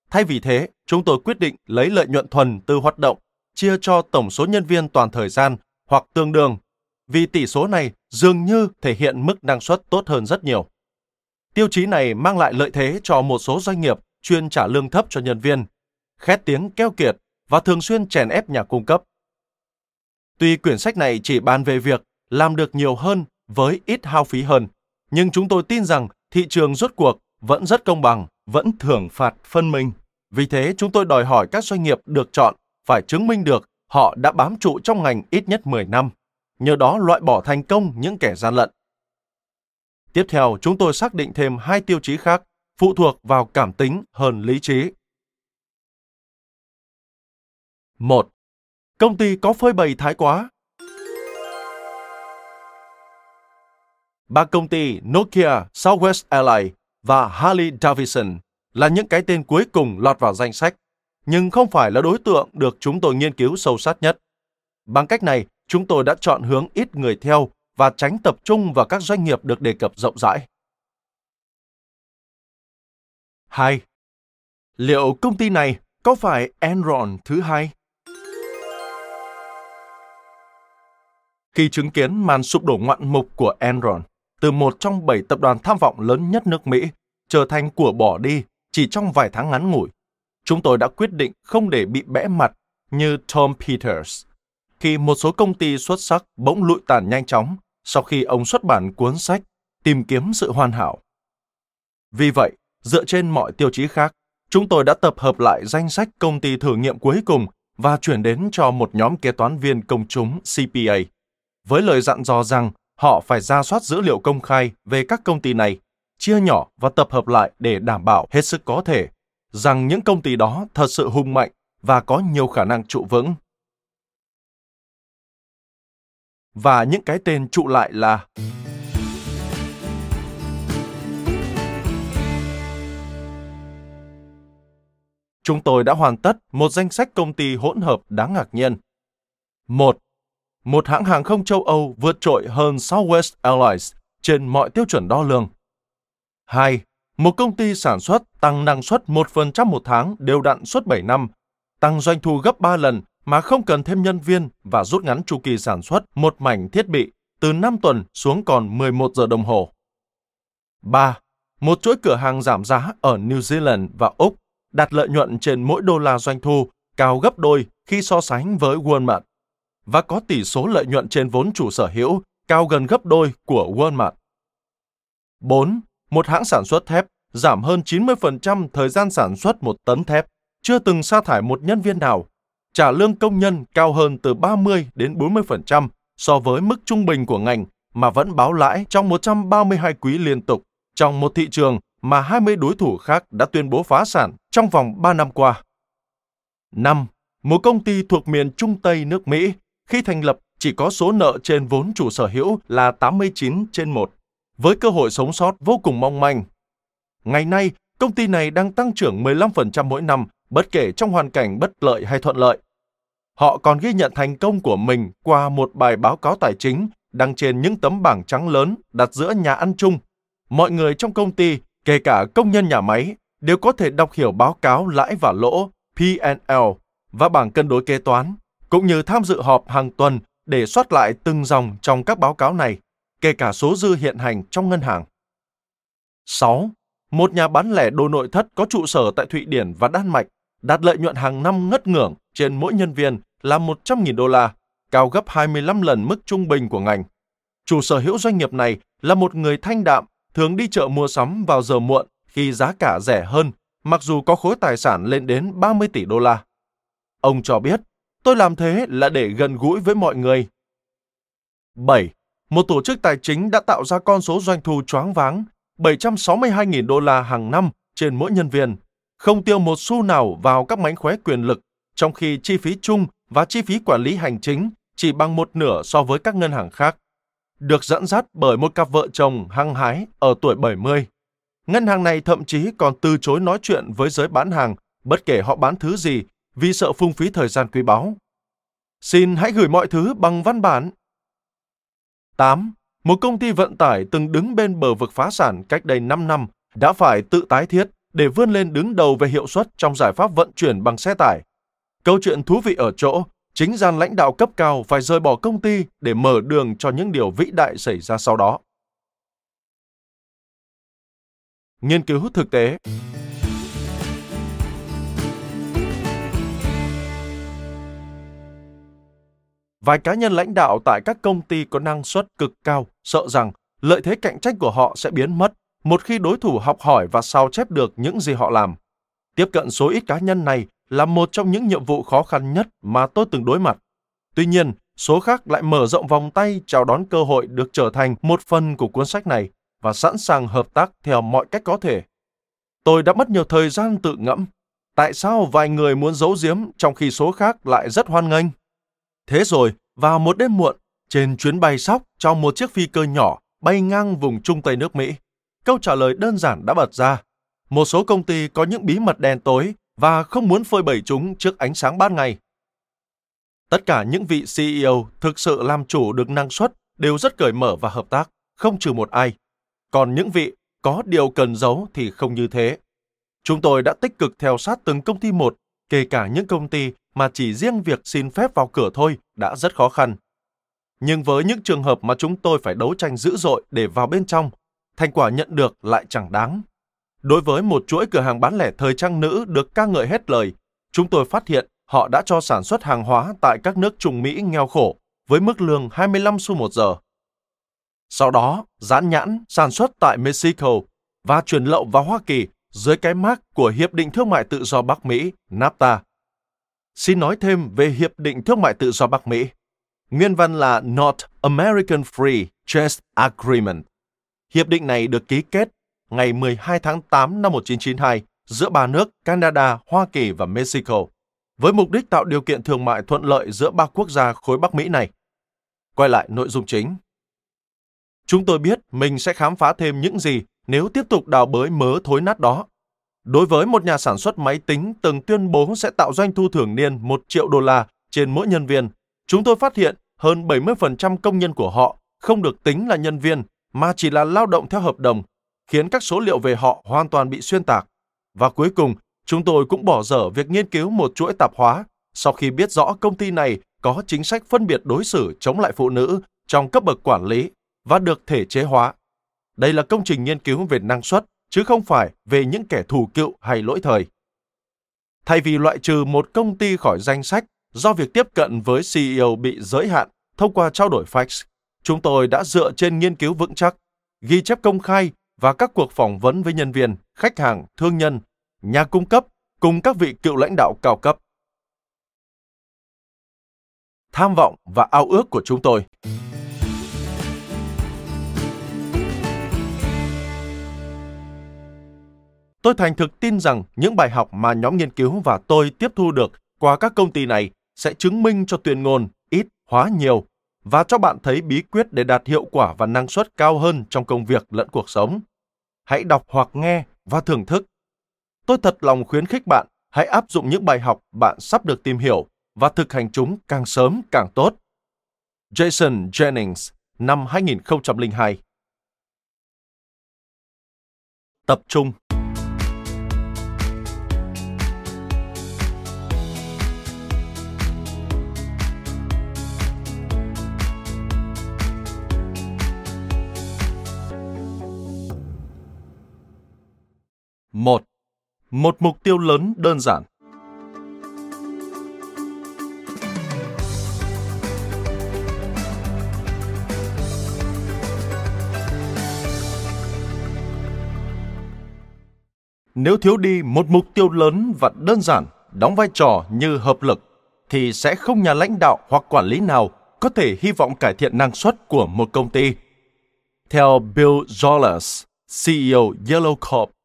Thay vì thế, chúng tôi quyết định lấy lợi nhuận thuần từ hoạt động chia cho tổng số nhân viên toàn thời gian hoặc tương đương, vì tỷ số này dường như thể hiện mức năng suất tốt hơn rất nhiều. Tiêu chí này mang lại lợi thế cho một số doanh nghiệp chuyên trả lương thấp cho nhân viên, khét tiếng keo kiệt và thường xuyên chèn ép nhà cung cấp. Tuy quyển sách này chỉ bàn về việc làm được nhiều hơn với ít hao phí hơn, nhưng chúng tôi tin rằng thị trường rốt cuộc vẫn rất công bằng, vẫn thưởng phạt phân minh. Vì thế, chúng tôi đòi hỏi các doanh nghiệp được chọn phải chứng minh được họ đã bám trụ trong ngành ít nhất 10 năm, nhờ đó loại bỏ thành công những kẻ gian lận. Tiếp theo, chúng tôi xác định thêm hai tiêu chí khác, phụ thuộc vào cảm tính hơn lý trí. 1. Công ty có phơi bày thái quá. Ba công ty Nokia, Southwest Airlines và Harley Davidson là những cái tên cuối cùng lọt vào danh sách, nhưng không phải là đối tượng được chúng tôi nghiên cứu sâu sát nhất. Bằng cách này, chúng tôi đã chọn hướng ít người theo và tránh tập trung vào các doanh nghiệp được đề cập rộng rãi. 2. Liệu công ty này có phải Enron thứ hai? Khi chứng kiến màn sụp đổ ngoạn mục của Enron, từ một trong bảy tập đoàn tham vọng lớn nhất nước Mỹ, trở thành của bỏ đi chỉ trong vài tháng ngắn ngủi, chúng tôi đã quyết định không để bị bẽ mặt như Tom Peters. Khi một số công ty xuất sắc bỗng lụi tàn nhanh chóng sau khi ông xuất bản cuốn sách Tìm kiếm sự hoàn hảo. Vì vậy, dựa trên mọi tiêu chí khác, chúng tôi đã tập hợp lại danh sách công ty thử nghiệm cuối cùng và chuyển đến cho một nhóm kế toán viên công chúng CPA, với lời dặn dò rằng họ phải ra soát dữ liệu công khai về các công ty này, chia nhỏ và tập hợp lại để đảm bảo hết sức có thể rằng những công ty đó thật sự hùng mạnh và có nhiều khả năng trụ vững. Và những cái tên trụ lại là Chúng tôi đã hoàn tất một danh sách công ty hỗn hợp đáng ngạc nhiên. 1 một hãng hàng không châu Âu vượt trội hơn Southwest Airlines trên mọi tiêu chuẩn đo lường. 2. Một công ty sản xuất tăng năng suất 1% một tháng đều đặn suốt 7 năm, tăng doanh thu gấp 3 lần mà không cần thêm nhân viên và rút ngắn chu kỳ sản xuất một mảnh thiết bị từ 5 tuần xuống còn 11 giờ đồng hồ. 3. Một chuỗi cửa hàng giảm giá ở New Zealand và Úc đạt lợi nhuận trên mỗi đô la doanh thu cao gấp đôi khi so sánh với Walmart và có tỷ số lợi nhuận trên vốn chủ sở hữu cao gần gấp đôi của Walmart. 4. Một hãng sản xuất thép giảm hơn 90% thời gian sản xuất một tấn thép, chưa từng sa thải một nhân viên nào, trả lương công nhân cao hơn từ 30 đến 40% so với mức trung bình của ngành mà vẫn báo lãi trong 132 quý liên tục trong một thị trường mà 20 đối thủ khác đã tuyên bố phá sản trong vòng 3 năm qua. 5. Một công ty thuộc miền Trung Tây nước Mỹ khi thành lập chỉ có số nợ trên vốn chủ sở hữu là 89 trên 1, với cơ hội sống sót vô cùng mong manh. Ngày nay, công ty này đang tăng trưởng 15% mỗi năm, bất kể trong hoàn cảnh bất lợi hay thuận lợi. Họ còn ghi nhận thành công của mình qua một bài báo cáo tài chính đăng trên những tấm bảng trắng lớn đặt giữa nhà ăn chung. Mọi người trong công ty, kể cả công nhân nhà máy, đều có thể đọc hiểu báo cáo lãi và lỗ P&L và bảng cân đối kế toán, cũng như tham dự họp hàng tuần để soát lại từng dòng trong các báo cáo này, kể cả số dư hiện hành trong ngân hàng. 6. Một nhà bán lẻ đồ nội thất có trụ sở tại Thụy Điển và Đan Mạch đạt lợi nhuận hàng năm ngất ngưởng trên mỗi nhân viên là 100.000 đô la, cao gấp 25 lần mức trung bình của ngành. Chủ sở hữu doanh nghiệp này là một người thanh đạm, thường đi chợ mua sắm vào giờ muộn khi giá cả rẻ hơn, mặc dù có khối tài sản lên đến 30 tỷ đô la. Ông cho biết, tôi làm thế là để gần gũi với mọi người. 7. Một tổ chức tài chính đã tạo ra con số doanh thu choáng váng 762.000 đô la hàng năm trên mỗi nhân viên, không tiêu một xu nào vào các mánh khóe quyền lực, trong khi chi phí chung và chi phí quản lý hành chính chỉ bằng một nửa so với các ngân hàng khác. Được dẫn dắt bởi một cặp vợ chồng hăng hái ở tuổi 70. Ngân hàng này thậm chí còn từ chối nói chuyện với giới bán hàng, bất kể họ bán thứ gì, vì sợ phung phí thời gian quý báu. Xin hãy gửi mọi thứ bằng văn bản. 8. Một công ty vận tải từng đứng bên bờ vực phá sản cách đây 5 năm đã phải tự tái thiết để vươn lên đứng đầu về hiệu suất trong giải pháp vận chuyển bằng xe tải. Câu chuyện thú vị ở chỗ, chính gian lãnh đạo cấp cao phải rời bỏ công ty để mở đường cho những điều vĩ đại xảy ra sau đó. Nghiên cứu thực tế Vài cá nhân lãnh đạo tại các công ty có năng suất cực cao sợ rằng lợi thế cạnh tranh của họ sẽ biến mất một khi đối thủ học hỏi và sao chép được những gì họ làm. Tiếp cận số ít cá nhân này là một trong những nhiệm vụ khó khăn nhất mà tôi từng đối mặt. Tuy nhiên, số khác lại mở rộng vòng tay chào đón cơ hội được trở thành một phần của cuốn sách này và sẵn sàng hợp tác theo mọi cách có thể. Tôi đã mất nhiều thời gian tự ngẫm. Tại sao vài người muốn giấu giếm trong khi số khác lại rất hoan nghênh? Thế rồi, vào một đêm muộn, trên chuyến bay sóc trong một chiếc phi cơ nhỏ bay ngang vùng Trung Tây nước Mỹ, câu trả lời đơn giản đã bật ra. Một số công ty có những bí mật đen tối và không muốn phơi bày chúng trước ánh sáng ban ngày. Tất cả những vị CEO thực sự làm chủ được năng suất đều rất cởi mở và hợp tác, không trừ một ai. Còn những vị có điều cần giấu thì không như thế. Chúng tôi đã tích cực theo sát từng công ty một, kể cả những công ty mà chỉ riêng việc xin phép vào cửa thôi đã rất khó khăn. Nhưng với những trường hợp mà chúng tôi phải đấu tranh dữ dội để vào bên trong, thành quả nhận được lại chẳng đáng. Đối với một chuỗi cửa hàng bán lẻ thời trang nữ được ca ngợi hết lời, chúng tôi phát hiện họ đã cho sản xuất hàng hóa tại các nước Trung Mỹ nghèo khổ với mức lương 25 xu một giờ. Sau đó, dán nhãn sản xuất tại Mexico và chuyển lậu vào Hoa Kỳ dưới cái mác của Hiệp định Thương mại Tự do Bắc Mỹ, NAFTA. Xin nói thêm về Hiệp định Thương mại Tự do Bắc Mỹ. Nguyên văn là North American Free Trade Agreement. Hiệp định này được ký kết ngày 12 tháng 8 năm 1992 giữa ba nước Canada, Hoa Kỳ và Mexico, với mục đích tạo điều kiện thương mại thuận lợi giữa ba quốc gia khối Bắc Mỹ này. Quay lại nội dung chính. Chúng tôi biết mình sẽ khám phá thêm những gì nếu tiếp tục đào bới mớ thối nát đó. Đối với một nhà sản xuất máy tính từng tuyên bố sẽ tạo doanh thu thường niên 1 triệu đô la trên mỗi nhân viên, chúng tôi phát hiện hơn 70% công nhân của họ không được tính là nhân viên mà chỉ là lao động theo hợp đồng, khiến các số liệu về họ hoàn toàn bị xuyên tạc. Và cuối cùng, chúng tôi cũng bỏ dở việc nghiên cứu một chuỗi tạp hóa sau khi biết rõ công ty này có chính sách phân biệt đối xử chống lại phụ nữ trong cấp bậc quản lý và được thể chế hóa. Đây là công trình nghiên cứu về năng suất, chứ không phải về những kẻ thù cựu hay lỗi thời. Thay vì loại trừ một công ty khỏi danh sách do việc tiếp cận với CEO bị giới hạn thông qua trao đổi fax, chúng tôi đã dựa trên nghiên cứu vững chắc, ghi chép công khai và các cuộc phỏng vấn với nhân viên, khách hàng, thương nhân, nhà cung cấp cùng các vị cựu lãnh đạo cao cấp. Tham vọng và ao ước của chúng tôi. Tôi thành thực tin rằng những bài học mà nhóm nghiên cứu và tôi tiếp thu được qua các công ty này sẽ chứng minh cho tuyên ngôn ít hóa nhiều và cho bạn thấy bí quyết để đạt hiệu quả và năng suất cao hơn trong công việc lẫn cuộc sống. Hãy đọc hoặc nghe và thưởng thức. Tôi thật lòng khuyến khích bạn hãy áp dụng những bài học bạn sắp được tìm hiểu và thực hành chúng càng sớm càng tốt. Jason Jennings, năm 2002 Tập trung một Một mục tiêu lớn đơn giản. Nếu thiếu đi một mục tiêu lớn và đơn giản, đóng vai trò như hợp lực, thì sẽ không nhà lãnh đạo hoặc quản lý nào có thể hy vọng cải thiện năng suất của một công ty. Theo Bill Jollers, CEO Yellow Corp,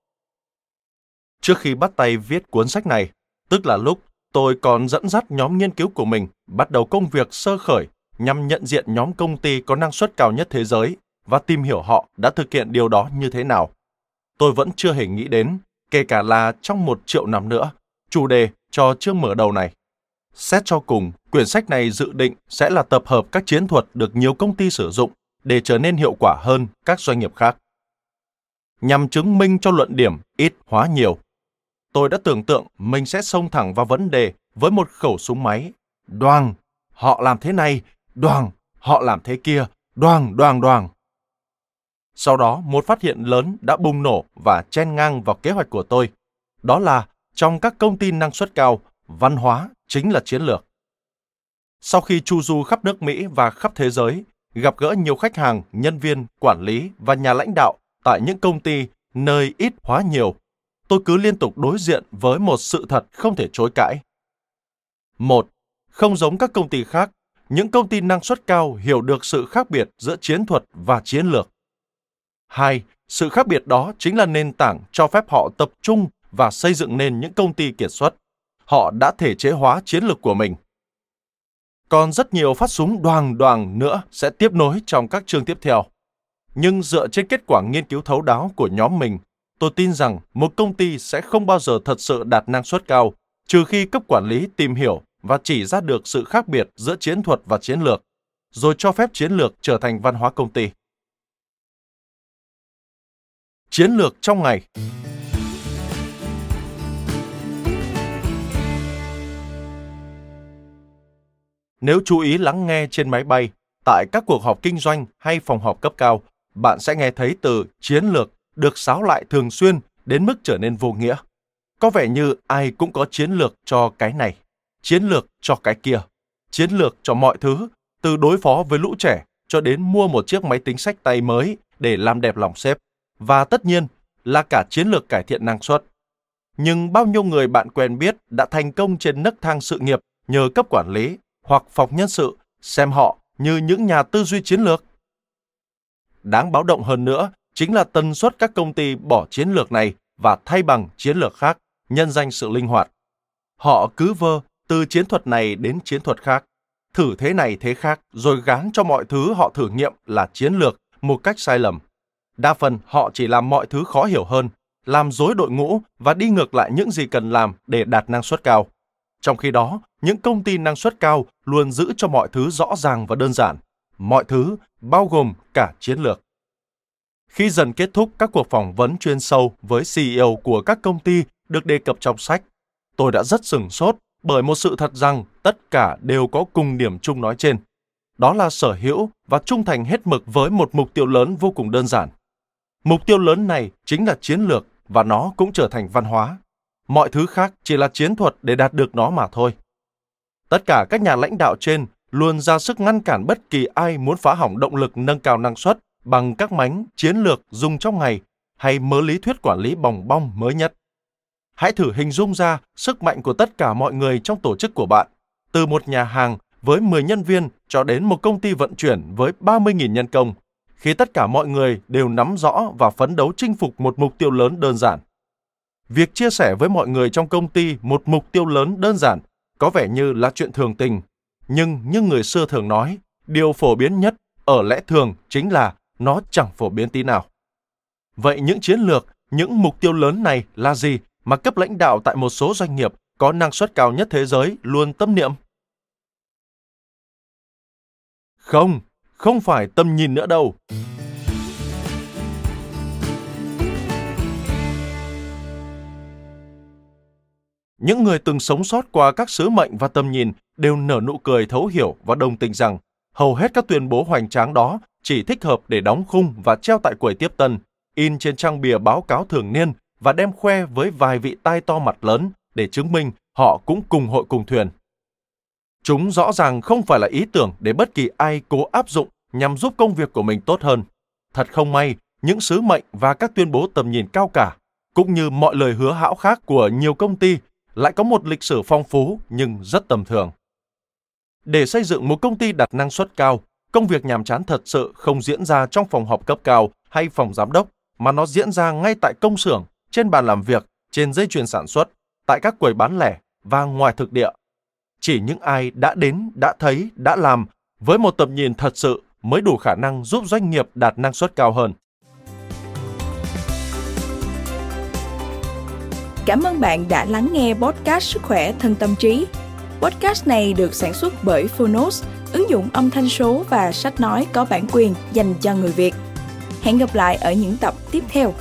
Trước khi bắt tay viết cuốn sách này, tức là lúc tôi còn dẫn dắt nhóm nghiên cứu của mình bắt đầu công việc sơ khởi nhằm nhận diện nhóm công ty có năng suất cao nhất thế giới và tìm hiểu họ đã thực hiện điều đó như thế nào. Tôi vẫn chưa hề nghĩ đến, kể cả là trong một triệu năm nữa, chủ đề cho chương mở đầu này. Xét cho cùng, quyển sách này dự định sẽ là tập hợp các chiến thuật được nhiều công ty sử dụng để trở nên hiệu quả hơn các doanh nghiệp khác. Nhằm chứng minh cho luận điểm ít hóa nhiều, tôi đã tưởng tượng mình sẽ xông thẳng vào vấn đề với một khẩu súng máy. Đoàng, họ làm thế này, đoàng, họ làm thế kia, đoàng, đoàng, đoàng. Sau đó, một phát hiện lớn đã bùng nổ và chen ngang vào kế hoạch của tôi. Đó là, trong các công ty năng suất cao, văn hóa chính là chiến lược. Sau khi chu du khắp nước Mỹ và khắp thế giới, gặp gỡ nhiều khách hàng, nhân viên, quản lý và nhà lãnh đạo tại những công ty nơi ít hóa nhiều, tôi cứ liên tục đối diện với một sự thật không thể chối cãi. Một, không giống các công ty khác, những công ty năng suất cao hiểu được sự khác biệt giữa chiến thuật và chiến lược. Hai, sự khác biệt đó chính là nền tảng cho phép họ tập trung và xây dựng nên những công ty kiệt xuất. Họ đã thể chế hóa chiến lược của mình. Còn rất nhiều phát súng đoàn đoàn nữa sẽ tiếp nối trong các chương tiếp theo. Nhưng dựa trên kết quả nghiên cứu thấu đáo của nhóm mình tôi tin rằng một công ty sẽ không bao giờ thật sự đạt năng suất cao, trừ khi cấp quản lý tìm hiểu và chỉ ra được sự khác biệt giữa chiến thuật và chiến lược, rồi cho phép chiến lược trở thành văn hóa công ty. Chiến lược trong ngày Nếu chú ý lắng nghe trên máy bay, tại các cuộc họp kinh doanh hay phòng họp cấp cao, bạn sẽ nghe thấy từ chiến lược được sáo lại thường xuyên đến mức trở nên vô nghĩa. Có vẻ như ai cũng có chiến lược cho cái này, chiến lược cho cái kia, chiến lược cho mọi thứ, từ đối phó với lũ trẻ cho đến mua một chiếc máy tính sách tay mới để làm đẹp lòng sếp, và tất nhiên là cả chiến lược cải thiện năng suất. Nhưng bao nhiêu người bạn quen biết đã thành công trên nấc thang sự nghiệp nhờ cấp quản lý hoặc phòng nhân sự xem họ như những nhà tư duy chiến lược. Đáng báo động hơn nữa chính là tần suất các công ty bỏ chiến lược này và thay bằng chiến lược khác, nhân danh sự linh hoạt. Họ cứ vơ từ chiến thuật này đến chiến thuật khác, thử thế này thế khác rồi gán cho mọi thứ họ thử nghiệm là chiến lược một cách sai lầm. Đa phần họ chỉ làm mọi thứ khó hiểu hơn, làm dối đội ngũ và đi ngược lại những gì cần làm để đạt năng suất cao. Trong khi đó, những công ty năng suất cao luôn giữ cho mọi thứ rõ ràng và đơn giản. Mọi thứ bao gồm cả chiến lược. Khi dần kết thúc các cuộc phỏng vấn chuyên sâu với CEO của các công ty được đề cập trong sách, tôi đã rất sừng sốt bởi một sự thật rằng tất cả đều có cùng điểm chung nói trên. Đó là sở hữu và trung thành hết mực với một mục tiêu lớn vô cùng đơn giản. Mục tiêu lớn này chính là chiến lược và nó cũng trở thành văn hóa. Mọi thứ khác chỉ là chiến thuật để đạt được nó mà thôi. Tất cả các nhà lãnh đạo trên luôn ra sức ngăn cản bất kỳ ai muốn phá hỏng động lực nâng cao năng suất bằng các mánh chiến lược dùng trong ngày hay mớ lý thuyết quản lý bòng bong mới nhất. Hãy thử hình dung ra sức mạnh của tất cả mọi người trong tổ chức của bạn, từ một nhà hàng với 10 nhân viên cho đến một công ty vận chuyển với 30.000 nhân công, khi tất cả mọi người đều nắm rõ và phấn đấu chinh phục một mục tiêu lớn đơn giản. việc chia sẻ với mọi người trong công ty một mục tiêu lớn đơn giản có vẻ như là chuyện thường tình, nhưng như người xưa thường nói, điều phổ biến nhất ở lẽ thường chính là nó chẳng phổ biến tí nào. Vậy những chiến lược, những mục tiêu lớn này là gì mà cấp lãnh đạo tại một số doanh nghiệp có năng suất cao nhất thế giới luôn tâm niệm? Không, không phải tầm nhìn nữa đâu. Những người từng sống sót qua các sứ mệnh và tầm nhìn đều nở nụ cười thấu hiểu và đồng tình rằng hầu hết các tuyên bố hoành tráng đó chỉ thích hợp để đóng khung và treo tại quầy tiếp tân, in trên trang bìa báo cáo thường niên và đem khoe với vài vị tai to mặt lớn để chứng minh họ cũng cùng hội cùng thuyền. Chúng rõ ràng không phải là ý tưởng để bất kỳ ai cố áp dụng nhằm giúp công việc của mình tốt hơn. Thật không may, những sứ mệnh và các tuyên bố tầm nhìn cao cả, cũng như mọi lời hứa hão khác của nhiều công ty, lại có một lịch sử phong phú nhưng rất tầm thường. Để xây dựng một công ty đạt năng suất cao, công việc nhàm chán thật sự không diễn ra trong phòng họp cấp cao hay phòng giám đốc, mà nó diễn ra ngay tại công xưởng, trên bàn làm việc, trên dây chuyền sản xuất, tại các quầy bán lẻ và ngoài thực địa. Chỉ những ai đã đến, đã thấy, đã làm với một tầm nhìn thật sự mới đủ khả năng giúp doanh nghiệp đạt năng suất cao hơn. Cảm ơn bạn đã lắng nghe podcast Sức khỏe thân tâm trí. Podcast này được sản xuất bởi Phonos, ứng dụng âm thanh số và sách nói có bản quyền dành cho người Việt. Hẹn gặp lại ở những tập tiếp theo.